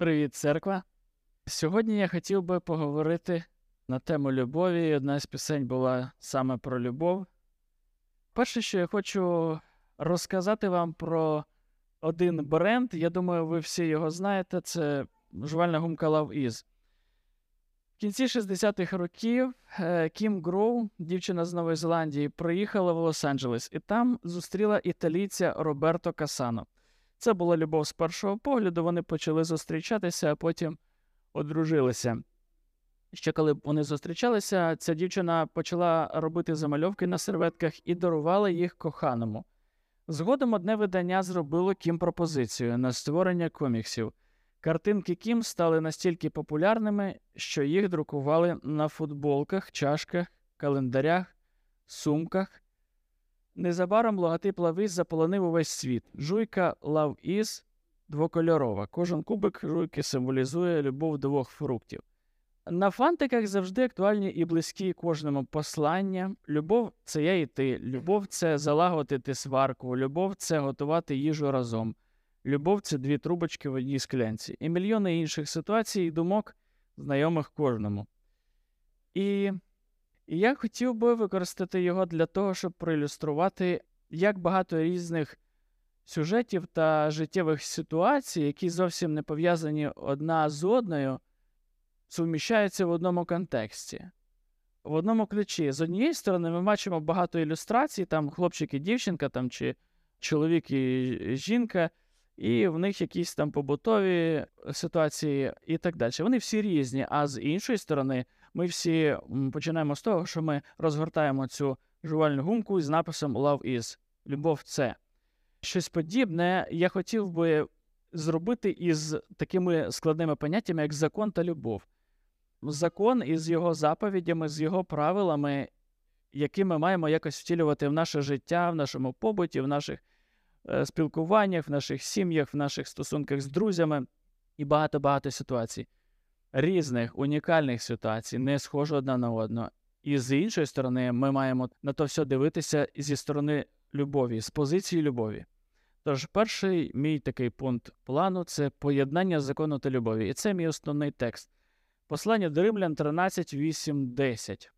Привіт, церква. Сьогодні я хотів би поговорити на тему любові. Одна з пісень була саме про любов. Перше, що я хочу розказати вам про один бренд. Я думаю, ви всі його знаєте. Це жувальна гумка Love Is. В кінці 60-х років е, Кім Гроу, дівчина з Нової Зеландії, приїхала в Лос-Анджелес і там зустріла італійця Роберто Касано. Це була любов з першого погляду. Вони почали зустрічатися, а потім одружилися. Ще коли вони зустрічалися, ця дівчина почала робити замальовки на серветках і дарувала їх коханому. Згодом одне видання зробило Кім пропозицію на створення коміксів. Картинки Кім стали настільки популярними, що їх друкували на футболках, чашках, календарях, сумках. Незабаром логотип Is заполонив увесь світ. Жуйка Is двокольорова. Кожен кубик жуйки символізує любов двох фруктів. На фантиках завжди актуальні і близькі кожному послання. Любов це я і ти, любов це залагодити сварку, любов це готувати їжу разом. Любов це дві трубочки в одній склянці, і мільйони інших ситуацій і думок, знайомих кожному. І, і я хотів би використати його для того, щоб проілюструвати, як багато різних сюжетів та життєвих ситуацій, які зовсім не пов'язані одна з одною, суміщаються в одному контексті. В одному ключі. З однієї сторони, ми бачимо багато ілюстрацій, там хлопчик і дівчинка, там, чи чоловік і жінка, і в них якісь там побутові ситуації і так далі. Вони всі різні. А з іншої сторони, ми всі починаємо з того, що ми розгортаємо цю жувальну гумку з написом Love is. Любов це. Щось подібне я хотів би зробити із такими складними поняттями, як закон та любов закон із його заповідями, з його правилами, які ми маємо якось втілювати в наше життя, в нашому побуті, в наших е, спілкуваннях, в наших сім'ях, в наших стосунках з друзями і багато-багато ситуацій. Різних унікальних ситуацій, не схожі одна на одну. І з іншої сторони, ми маємо на то все дивитися зі сторони любові, з позиції любові. Тож, перший мій такий пункт плану це поєднання закону та любові. І це мій основний текст. Послання до Римлян 13, 8, 10.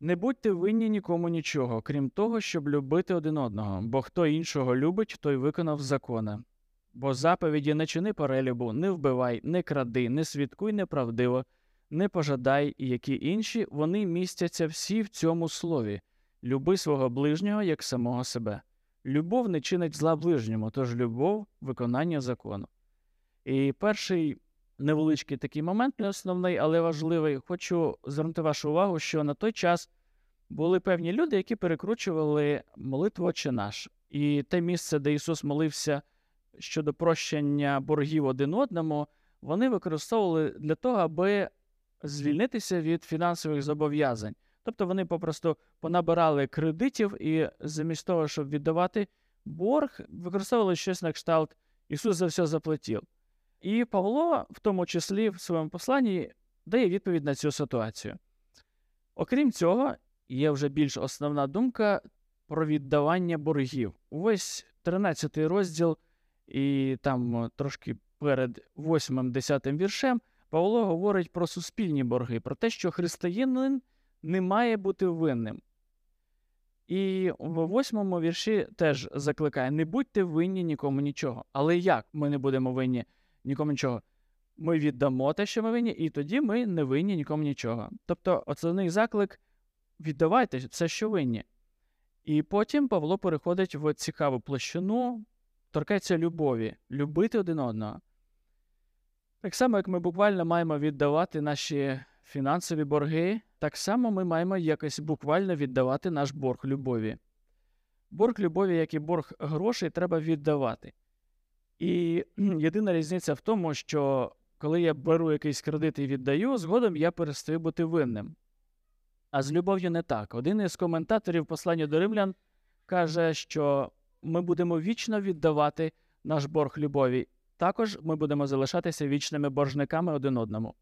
Не будьте винні нікому нічого, крім того, щоб любити один одного, бо хто іншого любить, той виконав закона. Бо заповіді не чини перелюбу, не вбивай, не кради, не свідкуй неправдиво, не пожадай, які інші, вони містяться всі в цьому слові люби свого ближнього як самого себе. Любов не чинить зла ближньому, тож любов виконання закону. І перший невеличкий такий момент, не основний, але важливий. Хочу звернути вашу увагу, що на той час були певні люди, які перекручували молитву «Отче наш. І те місце, де Ісус молився щодо прощення боргів один одному, вони використовували для того, аби звільнитися від фінансових зобов'язань. Тобто вони попросту понабирали кредитів і замість того, щоб віддавати борг, використовували щось на кшталт Ісус за все заплатив. І Павло, в тому числі в своєму посланні, дає відповідь на цю ситуацію. Окрім цього, є вже більш основна думка про віддавання боргів. Увесь 13 розділ, і там трошки перед 8-10 віршем, Павло говорить про суспільні борги, про те, що християнин не має бути винним. І в восьмому вірші теж закликає: не будьте винні нікому нічого. Але як ми не будемо винні? нікому нічого. Ми віддамо те, що ми винні, і тоді ми не винні нікому нічого. Тобто, основний заклик віддавайте все, що винні. І потім Павло переходить в цікаву площину, торкається любові, любити один одного. Так само, як ми буквально маємо віддавати наші фінансові борги, так само ми маємо якось буквально віддавати наш борг любові. Борг любові, як і борг грошей, треба віддавати. І єдина різниця в тому, що коли я беру якийсь кредит і віддаю, згодом я перестаю бути винним. А з любов'ю не так. Один із коментаторів послання до римлян каже, що ми будемо вічно віддавати наш борг любові. Також ми будемо залишатися вічними боржниками один одному.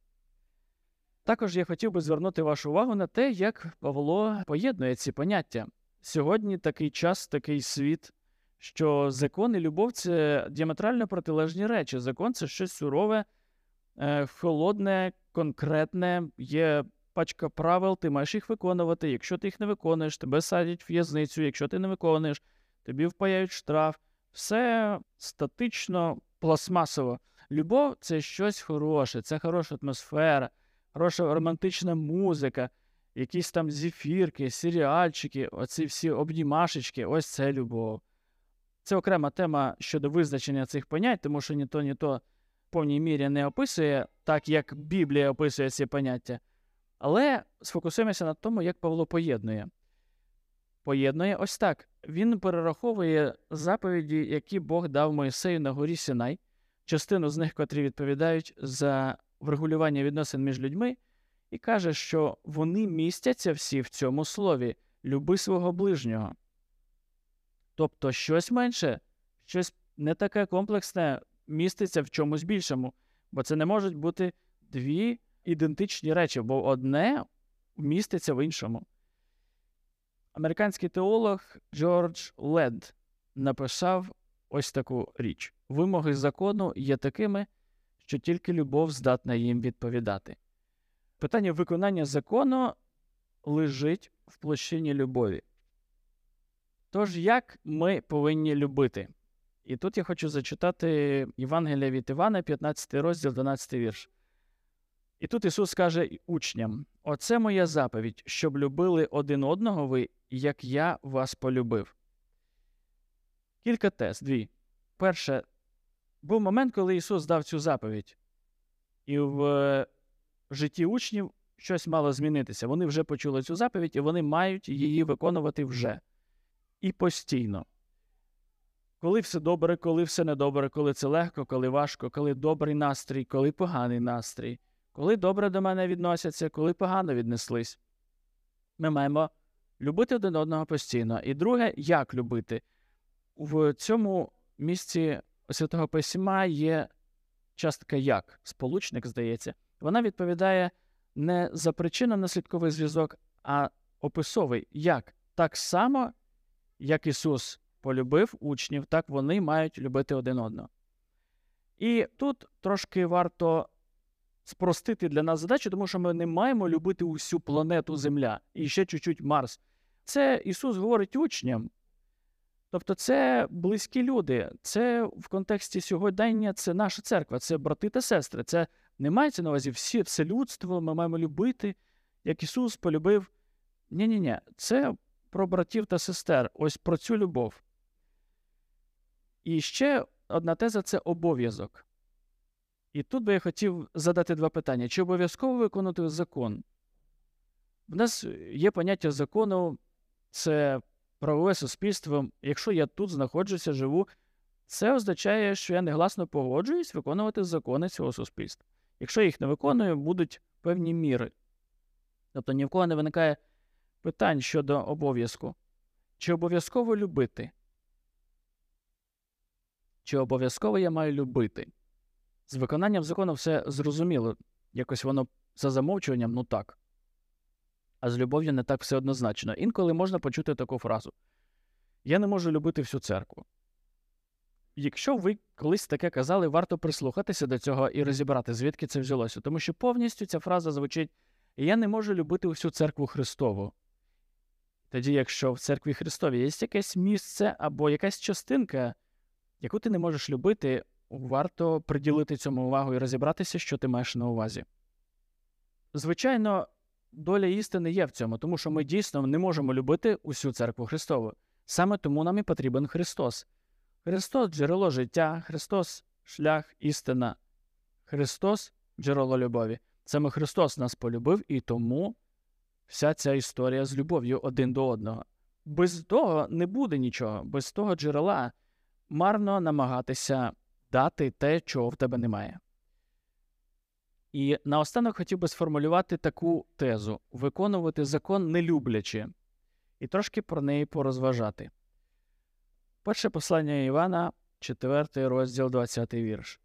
Також я хотів би звернути вашу увагу на те, як Павло поєднує ці поняття. Сьогодні такий час, такий світ що закон і любов це діаметрально протилежні речі. Закон це щось сурове, е, холодне, конкретне, є пачка правил, ти маєш їх виконувати. Якщо ти їх не виконуєш, тебе садять в в'язницю, якщо ти не виконуєш, тобі впаяють штраф. Все статично, пластмасово. Любов це щось хороше, це хороша атмосфера, хороша романтична музика, якісь там зефірки, серіальчики, оці всі обнімашечки, ось це любов. Це окрема тема щодо визначення цих понять, тому що ні то, ні то в повній мірі не описує так, як Біблія описує ці поняття. Але сфокусуємося на тому, як Павло поєднує. Поєднує ось так. Він перераховує заповіді, які Бог дав Моїсею на горі Сінай, частину з них, котрі відповідають за врегулювання відносин між людьми, і каже, що вони містяться всі в цьому слові люби свого ближнього. Тобто щось менше, щось не таке комплексне міститься в чомусь більшому, бо це не можуть бути дві ідентичні речі, бо одне міститься в іншому. Американський теолог Джордж Лед написав ось таку річ: вимоги закону є такими, що тільки любов здатна їм відповідати. Питання виконання закону лежить в площині любові. Тож, як ми повинні любити? І тут я хочу зачитати Євангелія від Івана, 15 розділ, 12 вірш. І тут Ісус каже учням: Оце моя заповідь, щоб любили один одного ви, як я вас полюбив. Кілька тез, дві. Перше, був момент, коли Ісус дав цю заповідь, і в житті учнів щось мало змінитися. Вони вже почули цю заповідь, і вони мають її виконувати вже і постійно. Коли все добре, коли все недобре, коли це легко, коли важко, коли добрий настрій, коли поганий настрій, коли добре до мене відносяться, коли погано віднеслись. Ми маємо любити один одного постійно. І друге, як любити. В цьому місці Святого Письма є частка як, сполучник, здається. Вона відповідає не за причинно наслідковий зв'язок, а описовий як. Так само, як Ісус полюбив учнів, так вони мають любити один одного. І тут трошки варто спростити для нас задачу, тому що ми не маємо любити усю планету Земля і ще чуть-чуть Марс. Це Ісус говорить учням. Тобто, це близькі люди, це в контексті сьогодення, це наша церква, це брати та сестри. Це не мається на увазі всі, все людство, ми маємо любити, як Ісус полюбив. Ні-ні, ні це про братів та сестер, ось про цю любов. І ще одна теза це обов'язок. І тут би я хотів задати два питання: чи обов'язково виконувати закон? В нас є поняття закону, це правове суспільство. Якщо я тут знаходжуся, живу, це означає, що я негласно погоджуюсь виконувати закони цього суспільства. Якщо я їх не виконую, будуть певні міри. Тобто ні в кого не виникає питань щодо обов'язку. Чи обов'язково любити? Чи обов'язково я маю любити? З виконанням закону все зрозуміло, якось воно за замовчуванням, ну так. А з любов'ю не так все однозначно. Інколи можна почути таку фразу: Я не можу любити всю церкву. Якщо ви колись таке казали, варто прислухатися до цього і розібрати, звідки це взялося. Тому що повністю ця фраза звучить: Я не можу любити всю церкву Христову. Тоді, якщо в церкві Христовій є якесь місце або якась частинка, яку ти не можеш любити, варто приділити цьому увагу і розібратися, що ти маєш на увазі. Звичайно, доля істини є в цьому, тому що ми дійсно не можемо любити усю церкву Христову. Саме тому нам і потрібен Христос. Христос джерело життя, Христос шлях, істина, Христос джерело любові. Саме Христос нас полюбив, і тому вся ця історія з любов'ю один до одного. Без того не буде нічого, без того джерела марно намагатися дати те, чого в тебе немає. І наостанок хотів би сформулювати таку тезу виконувати закон не люблячи, і трошки про неї порозважати. Перше послання Івана, 4 розділ 20 вірш.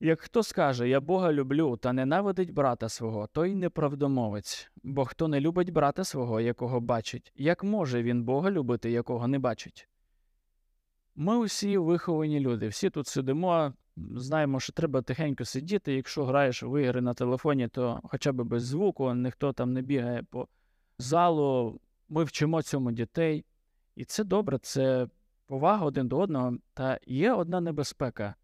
Як хто скаже Я Бога люблю та ненавидить брата свого, той неправдомовець, бо хто не любить брата свого, якого бачить, як може він Бога любити, якого не бачить? Ми усі виховані люди, всі тут сидимо, знаємо, що треба тихенько сидіти. Якщо граєш в ігри на телефоні, то хоча б без звуку, ніхто там не бігає по залу. Ми вчимо цьому дітей. І це добре, це повага один до одного. Та є одна небезпека.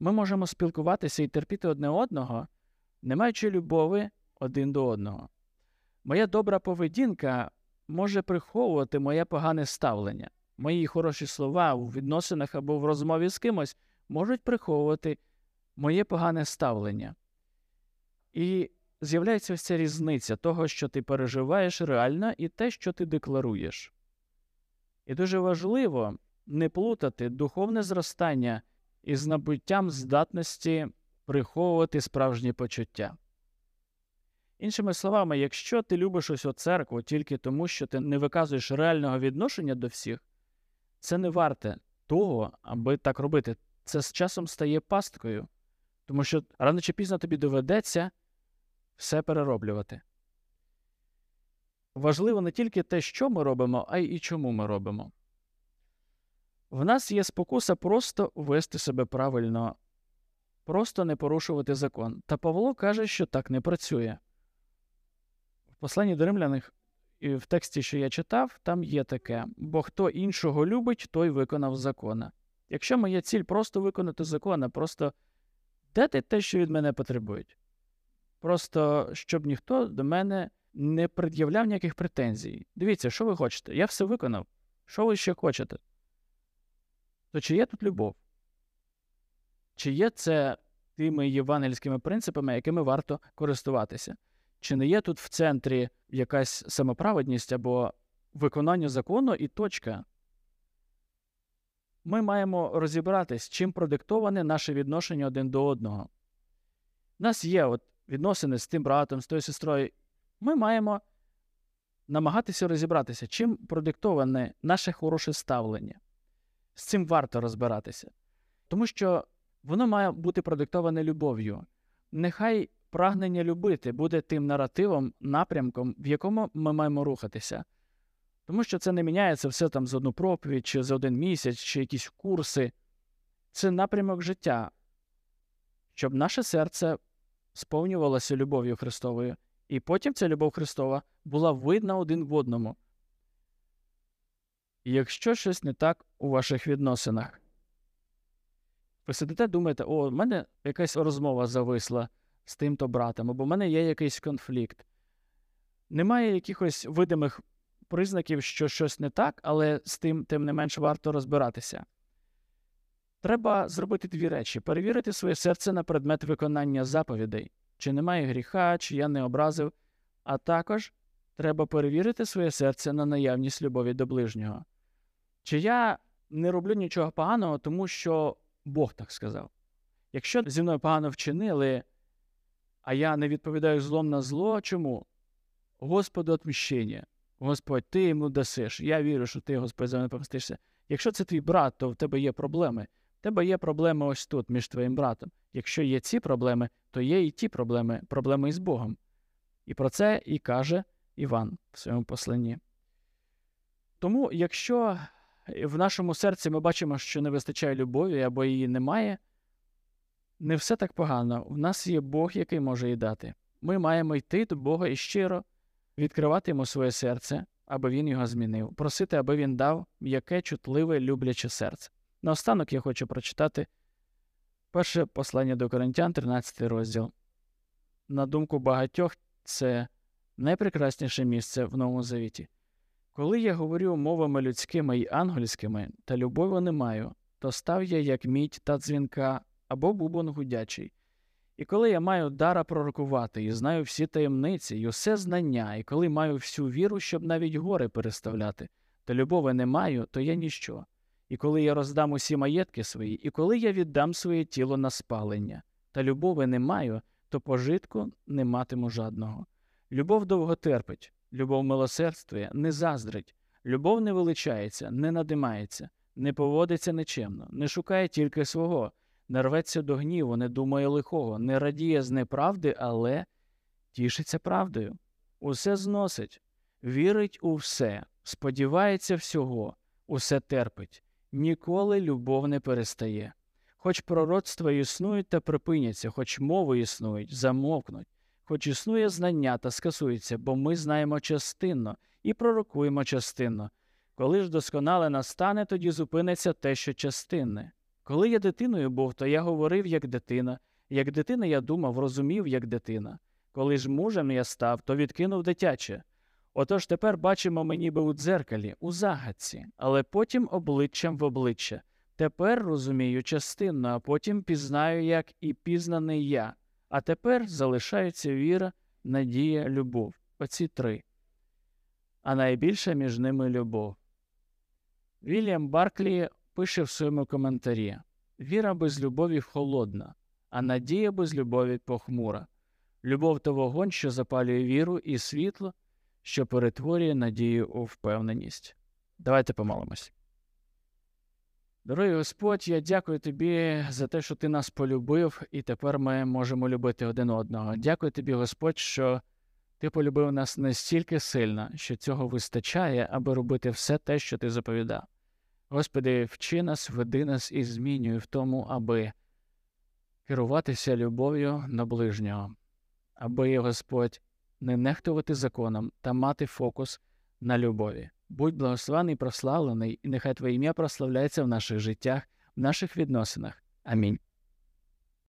Ми можемо спілкуватися і терпіти одне одного, не маючи любові один до одного. Моя добра поведінка може приховувати моє погане ставлення. Мої хороші слова у відносинах або в розмові з кимось можуть приховувати моє погане ставлення. І з'являється ось ця різниця того, що ти переживаєш реально, і те, що ти декларуєш. І дуже важливо не плутати духовне зростання із набуттям здатності приховувати справжні почуття. Іншими словами, якщо ти любиш ось церкву тільки тому, що ти не виказуєш реального відношення до всіх, це не варте того, аби так робити. Це з часом стає пасткою, тому що рано чи пізно тобі доведеться все перероблювати. Важливо не тільки те, що ми робимо, а й і чому ми робимо. В нас є спокуса просто вести себе правильно, просто не порушувати закон. Та Павло каже, що так не працює. В посланні до римляних в тексті, що я читав, там є таке: бо хто іншого любить, той виконав закона. Якщо моя ціль просто виконати закон, просто дати те, що від мене потребують. Просто щоб ніхто до мене не пред'являв ніяких претензій. Дивіться, що ви хочете? Я все виконав. Що ви ще хочете? То чи є тут любов? Чи є це тими євангельськими принципами, якими варто користуватися? Чи не є тут в центрі якась самоправедність або виконання закону і точка? Ми маємо розібратись, чим продиктоване наше відношення один до одного. У нас є от відносини з тим братом, з тою сестрою. Ми маємо намагатися розібратися, чим продиктоване наше хороше ставлення. З цим варто розбиратися. Тому що воно має бути продиктоване любов'ю. Нехай прагнення любити буде тим наративом, напрямком, в якому ми маємо рухатися. Тому що це не міняється все там за одну проповідь, чи за один місяць, чи якісь курси. Це напрямок життя, щоб наше серце сповнювалося любов'ю Христовою, і потім ця любов Христова була видна один в одному. Якщо щось не так у ваших відносинах, ви сидите, думаєте, о, в мене якась розмова зависла з тим-то братом, або в мене є якийсь конфлікт. Немає якихось видимих признаків, що щось не так, але з тим, тим не менш, варто розбиратися. Треба зробити дві речі: перевірити своє серце на предмет виконання заповідей, чи немає гріха, чи я не образив, а також треба перевірити своє серце на наявність любові до ближнього. Чи я не роблю нічого поганого, тому що Бог так сказав. Якщо зі мною погано вчинили, а я не відповідаю злом на зло, чому? Господу отміщення. Господь, ти йому дасиш. Я вірю, що ти, Господь, за мене помстишся. Якщо це твій брат, то в тебе є проблеми. В тебе є проблеми ось тут, між твоїм братом. Якщо є ці проблеми, то є і ті проблеми, проблеми із Богом. І про це і каже Іван в своєму посланні. Тому, якщо в нашому серці ми бачимо, що не вистачає любові або її немає, не все так погано. У нас є Бог, який може її дати. Ми маємо йти до Бога і щиро відкривати йому своє серце, аби він його змінив, просити, аби він дав м'яке, чутливе, любляче серце. Наостанок я хочу прочитати перше послання до Коринтян, 13 розділ. На думку багатьох, це найпрекрасніше місце в Новому Завіті. Коли я говорю мовами людськими й ангельськими, та любові не маю, то став я як мідь та дзвінка або бубон гудячий. І коли я маю дара пророкувати, і знаю всі таємниці, і усе знання, і коли маю всю віру, щоб навіть гори переставляти, та любови не маю, то я ніщо. І коли я роздам усі маєтки свої, і коли я віддам своє тіло на спалення, та любови не маю, то пожитку не матиму жадного. Любов довго терпить, любов милосердствує, не заздрить, любов не величається, не надимається, не поводиться нечемно, не шукає тільки свого не рветься до гніву, не думає лихого, не радіє з неправди, але тішиться правдою. Усе зносить, вірить у все, сподівається всього, усе терпить. Ніколи любов не перестає. Хоч пророцтва існують та припиняться, хоч мови існують, замовкнуть, хоч існує знання та скасується, бо ми знаємо частинно і пророкуємо частинно. Коли ж досконале настане, тоді зупиниться те, що частинне. Коли я дитиною був, то я говорив як дитина, як дитина я думав, розумів, як дитина. Коли ж мужем я став, то відкинув дитяче. Отож тепер бачимо ми ніби у дзеркалі, у загадці, але потім обличчям в обличчя. Тепер розумію частинно, а потім пізнаю, як і пізнаний я. А тепер залишаються віра, надія, любов. Оці три. А найбільше між ними любов. Вільям Барклі пише в своєму коментарі Віра без любові холодна, а надія без любові похмура. Любов то вогонь, що запалює віру і світло, що перетворює надію у впевненість. Давайте помолимось. Дорогий Господь, я дякую тобі за те, що ти нас полюбив, і тепер ми можемо любити один одного. Дякую тобі, Господь, що ти полюбив нас настільки сильно, що цього вистачає, аби робити все те, що ти заповідав. Господи, вчи нас, веди нас і змінюй в тому, аби керуватися любов'ю на ближнього, аби, Господь, не нехтувати законом та мати фокус на любові. Будь благословений, прославлений, і нехай Твоє ім'я прославляється в наших життях, в наших відносинах. Амінь.